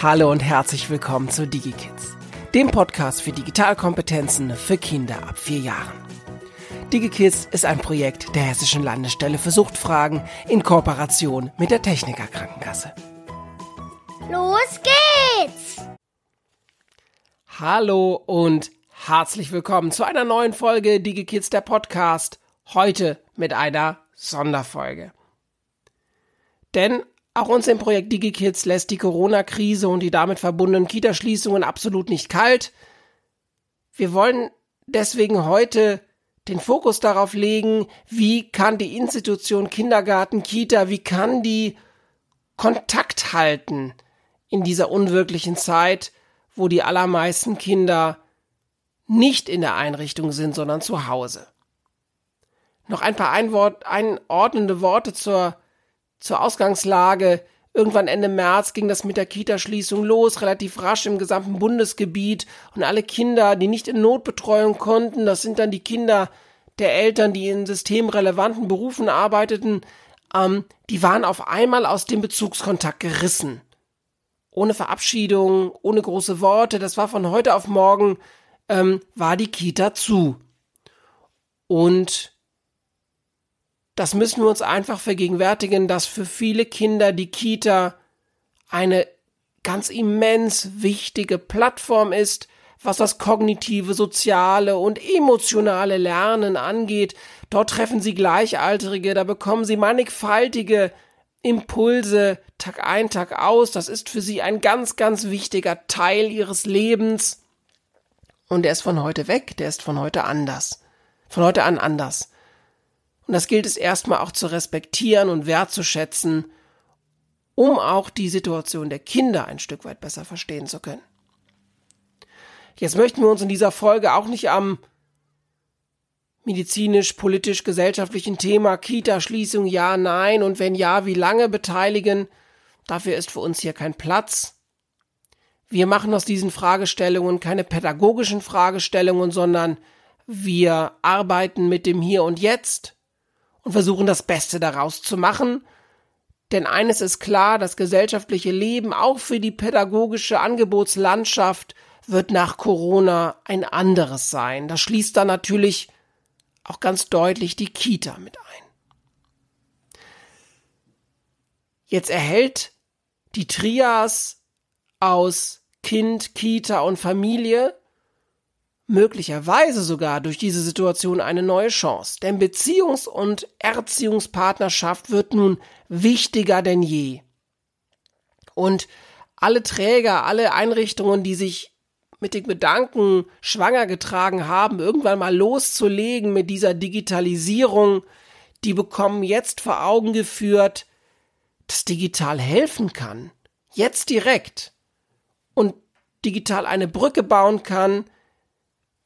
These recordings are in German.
Hallo und herzlich willkommen zu DigiKids, dem Podcast für Digitalkompetenzen für Kinder ab vier Jahren. DigiKids ist ein Projekt der Hessischen Landesstelle für Suchtfragen in Kooperation mit der Techniker Krankenkasse. Los geht's! Hallo und herzlich willkommen zu einer neuen Folge DigiKids der Podcast. Heute mit einer Sonderfolge. Denn auch uns im Projekt DigiKids lässt die Corona-Krise und die damit verbundenen Kitaschließungen absolut nicht kalt. Wir wollen deswegen heute den Fokus darauf legen, wie kann die Institution Kindergarten, Kita, wie kann die Kontakt halten in dieser unwirklichen Zeit, wo die allermeisten Kinder nicht in der Einrichtung sind, sondern zu Hause. Noch ein paar einordnende Worte zur zur Ausgangslage. Irgendwann Ende März ging das mit der Kitaschließung los, relativ rasch im gesamten Bundesgebiet. Und alle Kinder, die nicht in Notbetreuung konnten, das sind dann die Kinder der Eltern, die in systemrelevanten Berufen arbeiteten, ähm, die waren auf einmal aus dem Bezugskontakt gerissen. Ohne Verabschiedung, ohne große Worte, das war von heute auf morgen, ähm, war die Kita zu. Und das müssen wir uns einfach vergegenwärtigen, dass für viele Kinder die Kita eine ganz immens wichtige Plattform ist, was das kognitive, soziale und emotionale Lernen angeht. Dort treffen sie Gleichaltrige, da bekommen sie mannigfaltige Impulse Tag ein, Tag aus. Das ist für sie ein ganz, ganz wichtiger Teil ihres Lebens. Und der ist von heute weg, der ist von heute anders. Von heute an anders. Und das gilt es erstmal auch zu respektieren und wertzuschätzen, um auch die Situation der Kinder ein Stück weit besser verstehen zu können. Jetzt möchten wir uns in dieser Folge auch nicht am medizinisch, politisch, gesellschaftlichen Thema Kita-Schließung ja, nein und wenn ja, wie lange beteiligen. Dafür ist für uns hier kein Platz. Wir machen aus diesen Fragestellungen keine pädagogischen Fragestellungen, sondern wir arbeiten mit dem Hier und Jetzt und versuchen das Beste daraus zu machen. Denn eines ist klar, das gesellschaftliche Leben auch für die pädagogische Angebotslandschaft wird nach Corona ein anderes sein. Das schließt dann natürlich auch ganz deutlich die Kita mit ein. Jetzt erhält die Trias aus Kind, Kita und Familie möglicherweise sogar durch diese Situation eine neue Chance. Denn Beziehungs- und Erziehungspartnerschaft wird nun wichtiger denn je. Und alle Träger, alle Einrichtungen, die sich mit den Gedanken schwanger getragen haben, irgendwann mal loszulegen mit dieser Digitalisierung, die bekommen jetzt vor Augen geführt, dass digital helfen kann. Jetzt direkt. Und digital eine Brücke bauen kann,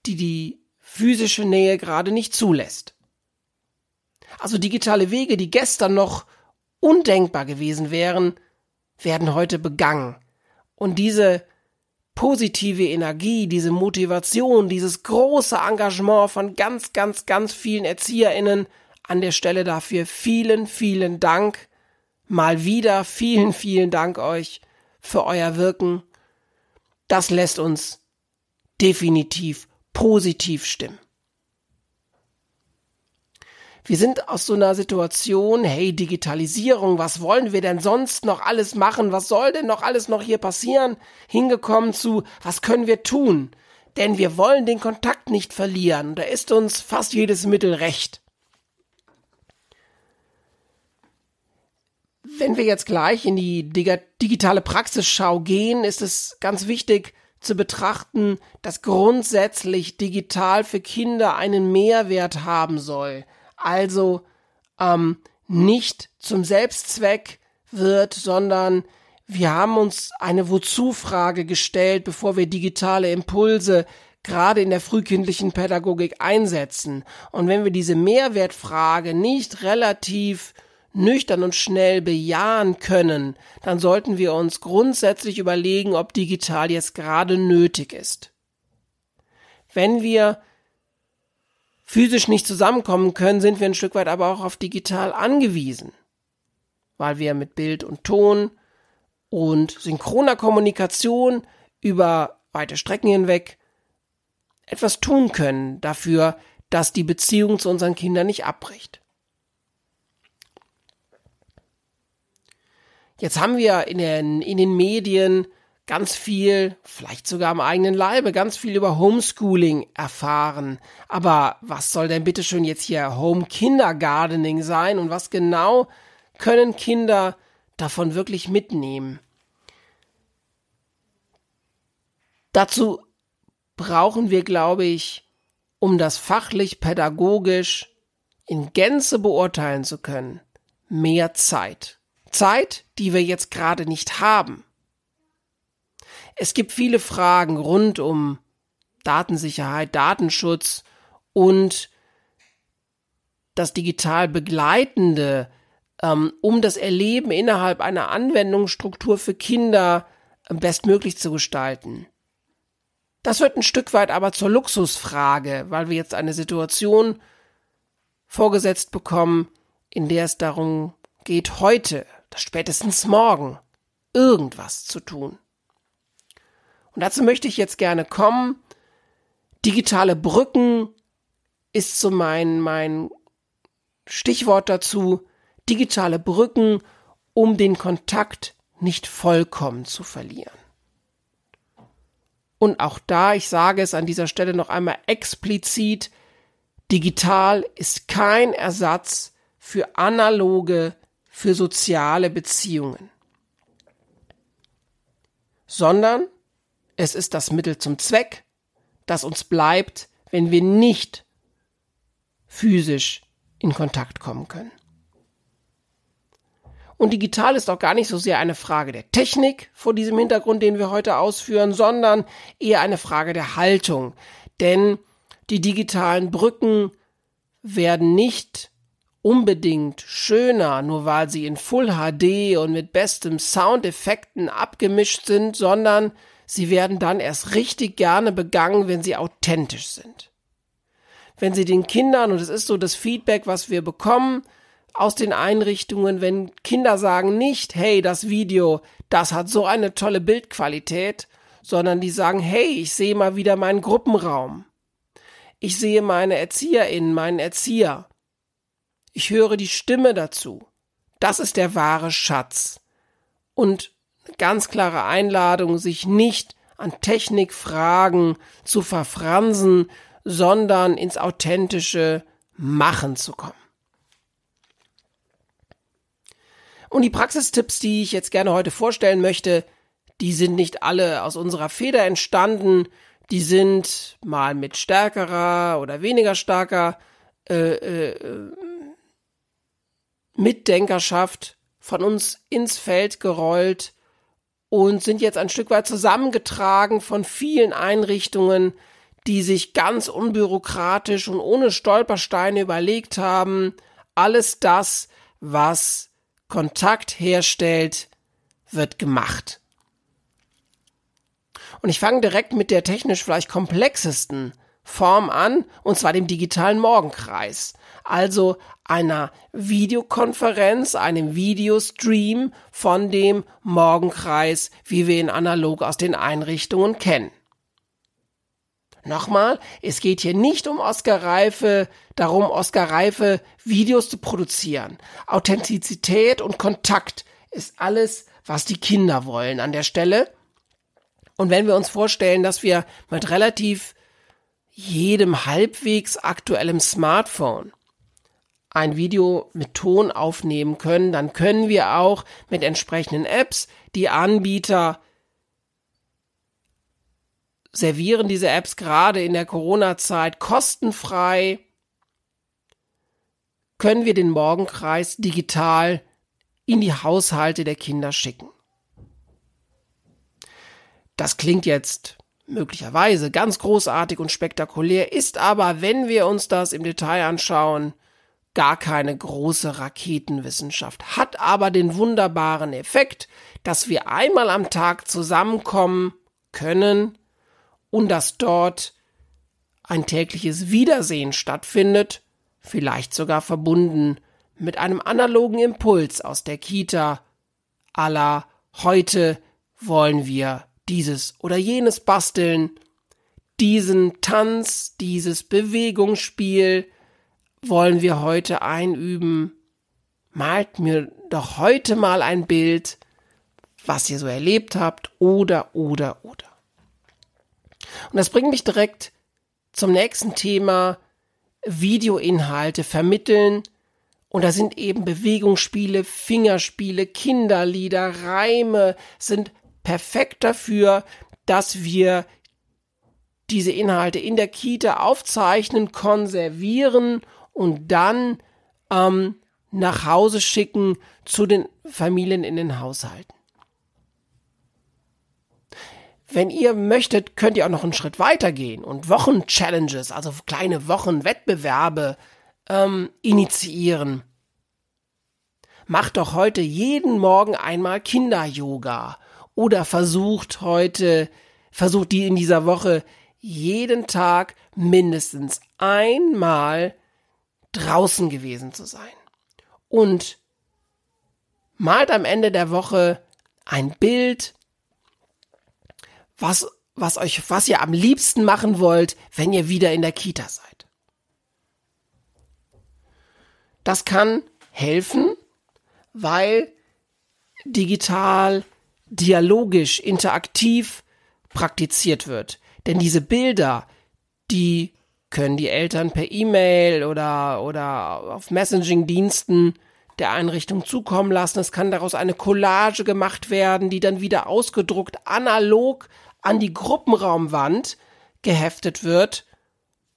die die physische Nähe gerade nicht zulässt. Also digitale Wege, die gestern noch undenkbar gewesen wären, werden heute begangen. Und diese positive Energie, diese Motivation, dieses große Engagement von ganz, ganz, ganz vielen ErzieherInnen an der Stelle dafür vielen, vielen Dank. Mal wieder vielen, vielen Dank euch für euer Wirken. Das lässt uns definitiv positiv stimmen. Wir sind aus so einer Situation, hey, Digitalisierung, was wollen wir denn sonst noch alles machen? Was soll denn noch alles noch hier passieren? Hingekommen zu, was können wir tun? Denn wir wollen den Kontakt nicht verlieren. Da ist uns fast jedes Mittel recht. Wenn wir jetzt gleich in die digitale Praxisschau gehen, ist es ganz wichtig, zu betrachten, dass grundsätzlich digital für Kinder einen Mehrwert haben soll. Also ähm, nicht zum Selbstzweck wird, sondern wir haben uns eine Wozu-Frage gestellt, bevor wir digitale Impulse gerade in der frühkindlichen Pädagogik einsetzen. Und wenn wir diese Mehrwertfrage nicht relativ nüchtern und schnell bejahen können, dann sollten wir uns grundsätzlich überlegen, ob digital jetzt gerade nötig ist. Wenn wir physisch nicht zusammenkommen können, sind wir ein Stück weit aber auch auf digital angewiesen, weil wir mit Bild und Ton und synchroner Kommunikation über weite Strecken hinweg etwas tun können dafür, dass die Beziehung zu unseren Kindern nicht abbricht. Jetzt haben wir in den, in den Medien ganz viel, vielleicht sogar am eigenen Leibe, ganz viel über Homeschooling erfahren. Aber was soll denn bitte schön jetzt hier Home Kindergartening sein und was genau können Kinder davon wirklich mitnehmen? Dazu brauchen wir, glaube ich, um das fachlich pädagogisch in Gänze beurteilen zu können, mehr Zeit. Zeit, die wir jetzt gerade nicht haben. Es gibt viele Fragen rund um Datensicherheit, Datenschutz und das digital Begleitende, ähm, um das Erleben innerhalb einer Anwendungsstruktur für Kinder bestmöglich zu gestalten. Das wird ein Stück weit aber zur Luxusfrage, weil wir jetzt eine Situation vorgesetzt bekommen, in der es darum geht, heute, spätestens morgen, irgendwas zu tun. Und dazu möchte ich jetzt gerne kommen. Digitale Brücken ist so mein, mein Stichwort dazu. Digitale Brücken, um den Kontakt nicht vollkommen zu verlieren. Und auch da, ich sage es an dieser Stelle noch einmal explizit, digital ist kein Ersatz für analoge, für soziale Beziehungen, sondern es ist das Mittel zum Zweck, das uns bleibt, wenn wir nicht physisch in Kontakt kommen können. Und digital ist auch gar nicht so sehr eine Frage der Technik vor diesem Hintergrund, den wir heute ausführen, sondern eher eine Frage der Haltung. Denn die digitalen Brücken werden nicht unbedingt schöner, nur weil sie in Full HD und mit bestem Soundeffekten abgemischt sind, sondern sie werden dann erst richtig gerne begangen, wenn sie authentisch sind. Wenn sie den Kindern, und es ist so das Feedback, was wir bekommen, aus den Einrichtungen, wenn Kinder sagen nicht, hey, das Video, das hat so eine tolle Bildqualität, sondern die sagen, hey, ich sehe mal wieder meinen Gruppenraum. Ich sehe meine ErzieherInnen, meinen Erzieher. Ich höre die Stimme dazu. Das ist der wahre Schatz. Und ganz klare Einladung, sich nicht an Technikfragen zu verfransen, sondern ins authentische Machen zu kommen. Und die Praxistipps, die ich jetzt gerne heute vorstellen möchte, die sind nicht alle aus unserer Feder entstanden. Die sind mal mit stärkerer oder weniger starker äh, äh, Mitdenkerschaft von uns ins Feld gerollt und sind jetzt ein Stück weit zusammengetragen von vielen Einrichtungen, die sich ganz unbürokratisch und ohne Stolpersteine überlegt haben, alles das, was Kontakt herstellt, wird gemacht. Und ich fange direkt mit der technisch vielleicht komplexesten Form an, und zwar dem digitalen Morgenkreis, also einer Videokonferenz, einem Videostream von dem Morgenkreis, wie wir ihn analog aus den Einrichtungen kennen. Nochmal, es geht hier nicht um Oscar-reife, darum, Oscar-reife Videos zu produzieren. Authentizität und Kontakt ist alles, was die Kinder wollen an der Stelle. Und wenn wir uns vorstellen, dass wir mit relativ jedem halbwegs aktuellem Smartphone ein Video mit Ton aufnehmen können, dann können wir auch mit entsprechenden Apps die Anbieter servieren diese Apps gerade in der Corona-Zeit kostenfrei. Können wir den Morgenkreis digital in die Haushalte der Kinder schicken. Das klingt jetzt möglicherweise ganz großartig und spektakulär, ist aber, wenn wir uns das im Detail anschauen, gar keine große Raketenwissenschaft, hat aber den wunderbaren Effekt, dass wir einmal am Tag zusammenkommen können und dass dort ein tägliches Wiedersehen stattfindet, vielleicht sogar verbunden mit einem analogen Impuls aus der Kita aller heute wollen wir dieses oder jenes basteln, diesen Tanz, dieses Bewegungsspiel wollen wir heute einüben. Malt mir doch heute mal ein Bild, was ihr so erlebt habt, oder, oder, oder. Und das bringt mich direkt zum nächsten Thema, Videoinhalte vermitteln. Und da sind eben Bewegungsspiele, Fingerspiele, Kinderlieder, Reime sind perfekt dafür, dass wir diese Inhalte in der Kita aufzeichnen, konservieren und dann ähm, nach Hause schicken zu den Familien in den Haushalten. Wenn ihr möchtet, könnt ihr auch noch einen Schritt weiter gehen und Wochen-Challenges, also kleine Wochenwettbewerbe ähm, initiieren. Macht doch heute jeden Morgen einmal Kinder-Yoga oder versucht heute, versucht die in dieser Woche jeden Tag mindestens einmal draußen gewesen zu sein. Und malt am Ende der Woche ein Bild, was, was euch, was ihr am liebsten machen wollt, wenn ihr wieder in der Kita seid. Das kann helfen, weil digital, dialogisch, interaktiv praktiziert wird. Denn diese Bilder, die können die Eltern per E-Mail oder, oder auf Messaging-Diensten der Einrichtung zukommen lassen. Es kann daraus eine Collage gemacht werden, die dann wieder ausgedruckt analog an die Gruppenraumwand geheftet wird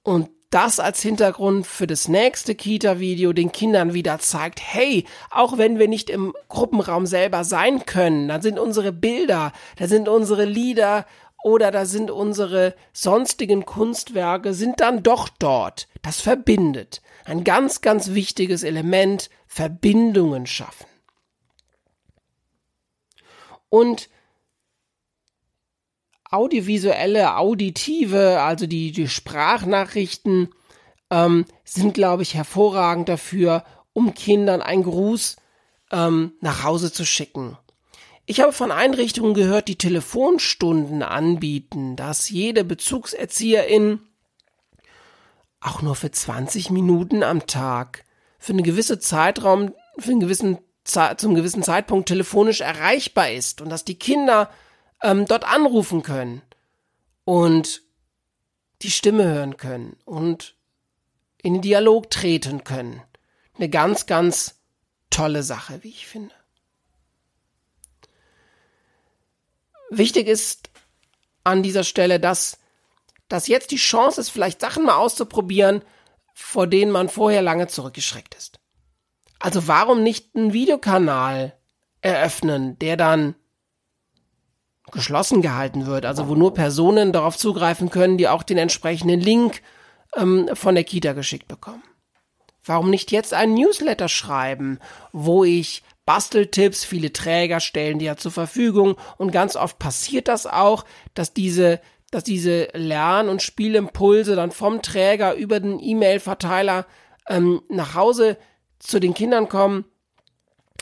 und das als Hintergrund für das nächste Kita-Video den Kindern wieder zeigt, hey, auch wenn wir nicht im Gruppenraum selber sein können, da sind unsere Bilder, da sind unsere Lieder oder da sind unsere sonstigen Kunstwerke, sind dann doch dort. Das verbindet. Ein ganz, ganz wichtiges Element, Verbindungen schaffen. Und audiovisuelle, auditive, also die, die Sprachnachrichten, ähm, sind, glaube ich, hervorragend dafür, um Kindern einen Gruß ähm, nach Hause zu schicken. Ich habe von Einrichtungen gehört, die Telefonstunden anbieten, dass jede Bezugserzieherin auch nur für 20 Minuten am Tag für einen gewissen Zeitraum, für einen gewissen zum gewissen Zeitpunkt telefonisch erreichbar ist und dass die Kinder ähm, dort anrufen können und die Stimme hören können und in den Dialog treten können. Eine ganz, ganz tolle Sache, wie ich finde. Wichtig ist an dieser Stelle, dass, dass jetzt die Chance ist, vielleicht Sachen mal auszuprobieren, vor denen man vorher lange zurückgeschreckt ist. Also warum nicht einen Videokanal eröffnen, der dann geschlossen gehalten wird, also wo nur Personen darauf zugreifen können, die auch den entsprechenden Link ähm, von der Kita geschickt bekommen. Warum nicht jetzt einen Newsletter schreiben, wo ich Basteltipps, viele Träger stellen die ja zur Verfügung und ganz oft passiert das auch, dass diese dass diese Lern- und Spielimpulse dann vom Träger über den E-Mail-Verteiler ähm, nach Hause zu den Kindern kommen.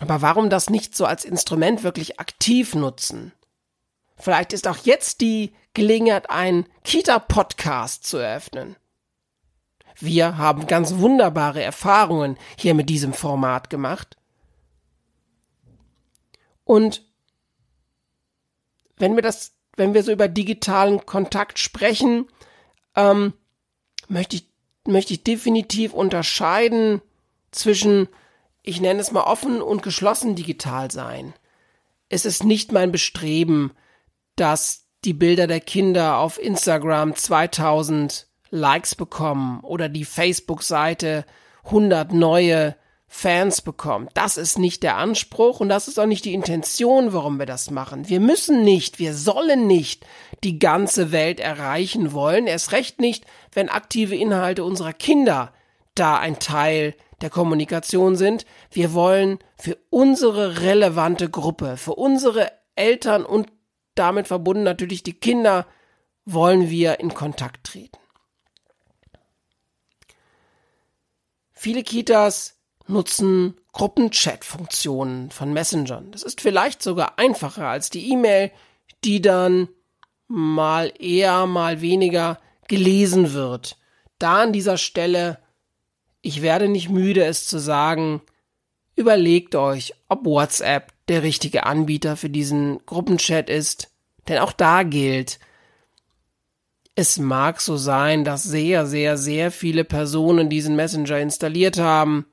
Aber warum das nicht so als Instrument wirklich aktiv nutzen? Vielleicht ist auch jetzt die Gelegenheit, einen Kita-Podcast zu eröffnen. Wir haben ganz wunderbare Erfahrungen hier mit diesem Format gemacht. Und wenn wir das, wenn wir so über digitalen Kontakt sprechen, ähm, möchte ich, möchte ich definitiv unterscheiden zwischen, ich nenne es mal offen und geschlossen digital sein. Es ist nicht mein Bestreben, dass die Bilder der Kinder auf Instagram 2000 Likes bekommen oder die Facebook-Seite 100 neue Fans bekommt. Das ist nicht der Anspruch und das ist auch nicht die Intention, warum wir das machen. Wir müssen nicht, wir sollen nicht die ganze Welt erreichen wollen, erst recht nicht, wenn aktive Inhalte unserer Kinder da ein Teil der Kommunikation sind. Wir wollen für unsere relevante Gruppe, für unsere Eltern und damit verbunden natürlich die Kinder, wollen wir in Kontakt treten. Viele Kitas nutzen Gruppenchat-Funktionen von Messengern. Das ist vielleicht sogar einfacher als die E-Mail, die dann mal eher, mal weniger gelesen wird. Da an dieser Stelle, ich werde nicht müde, es zu sagen, überlegt euch, ob WhatsApp der richtige Anbieter für diesen Gruppenchat ist. Denn auch da gilt, es mag so sein, dass sehr, sehr, sehr viele Personen diesen Messenger installiert haben.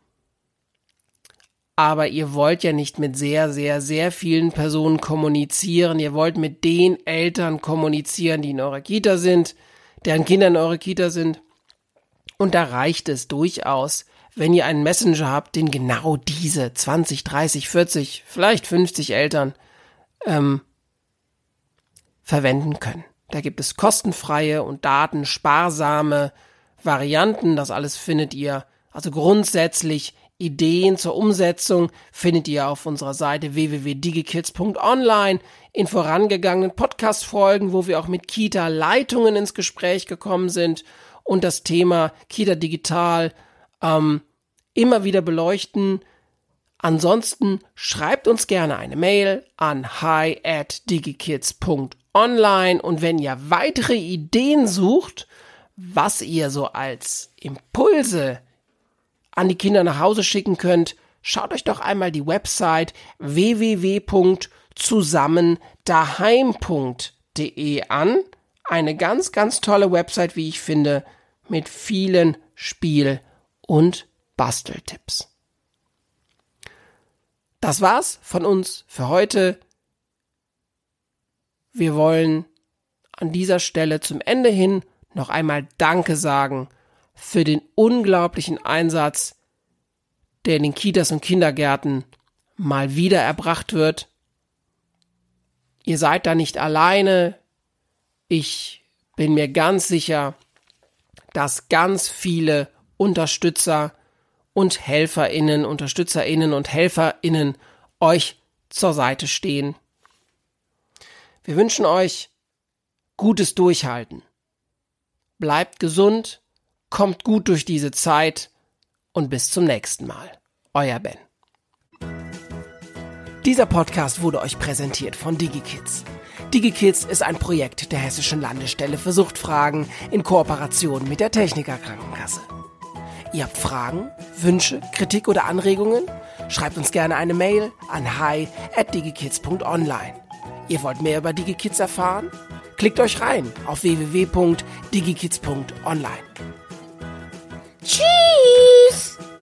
Aber ihr wollt ja nicht mit sehr, sehr, sehr vielen Personen kommunizieren. Ihr wollt mit den Eltern kommunizieren, die in eurer Kita sind, deren Kinder in eurer Kita sind. Und da reicht es durchaus, wenn ihr einen Messenger habt, den genau diese 20, 30, 40, vielleicht 50 Eltern ähm, verwenden können. Da gibt es kostenfreie und datensparsame Varianten. Das alles findet ihr, also grundsätzlich Ideen zur Umsetzung findet ihr auf unserer Seite www.digikids.online in vorangegangenen Podcast-Folgen, wo wir auch mit Kita-Leitungen ins Gespräch gekommen sind und das Thema Kita Digital ähm, immer wieder beleuchten. Ansonsten schreibt uns gerne eine Mail an hi at digikids.online und wenn ihr weitere Ideen sucht, was ihr so als Impulse an die Kinder nach Hause schicken könnt, schaut euch doch einmal die Website www.zusammendaheim.de an. Eine ganz, ganz tolle Website, wie ich finde, mit vielen Spiel- und Basteltipps. Das war's von uns für heute. Wir wollen an dieser Stelle zum Ende hin noch einmal Danke sagen für den unglaublichen Einsatz, der in den Kitas und Kindergärten mal wieder erbracht wird. Ihr seid da nicht alleine. Ich bin mir ganz sicher, dass ganz viele Unterstützer und HelferInnen, UnterstützerInnen und HelferInnen euch zur Seite stehen. Wir wünschen euch gutes Durchhalten. Bleibt gesund, kommt gut durch diese Zeit und bis zum nächsten Mal. Euer Ben. Dieser Podcast wurde euch präsentiert von DigiKids. DigiKids ist ein Projekt der Hessischen Landesstelle für Suchtfragen in Kooperation mit der Techniker Krankenkasse. Ihr habt Fragen, Wünsche, Kritik oder Anregungen? Schreibt uns gerne eine Mail an hi at digikids.online. Ihr wollt mehr über DigiKids erfahren? Klickt euch rein auf www.digikids.online. Tschüss!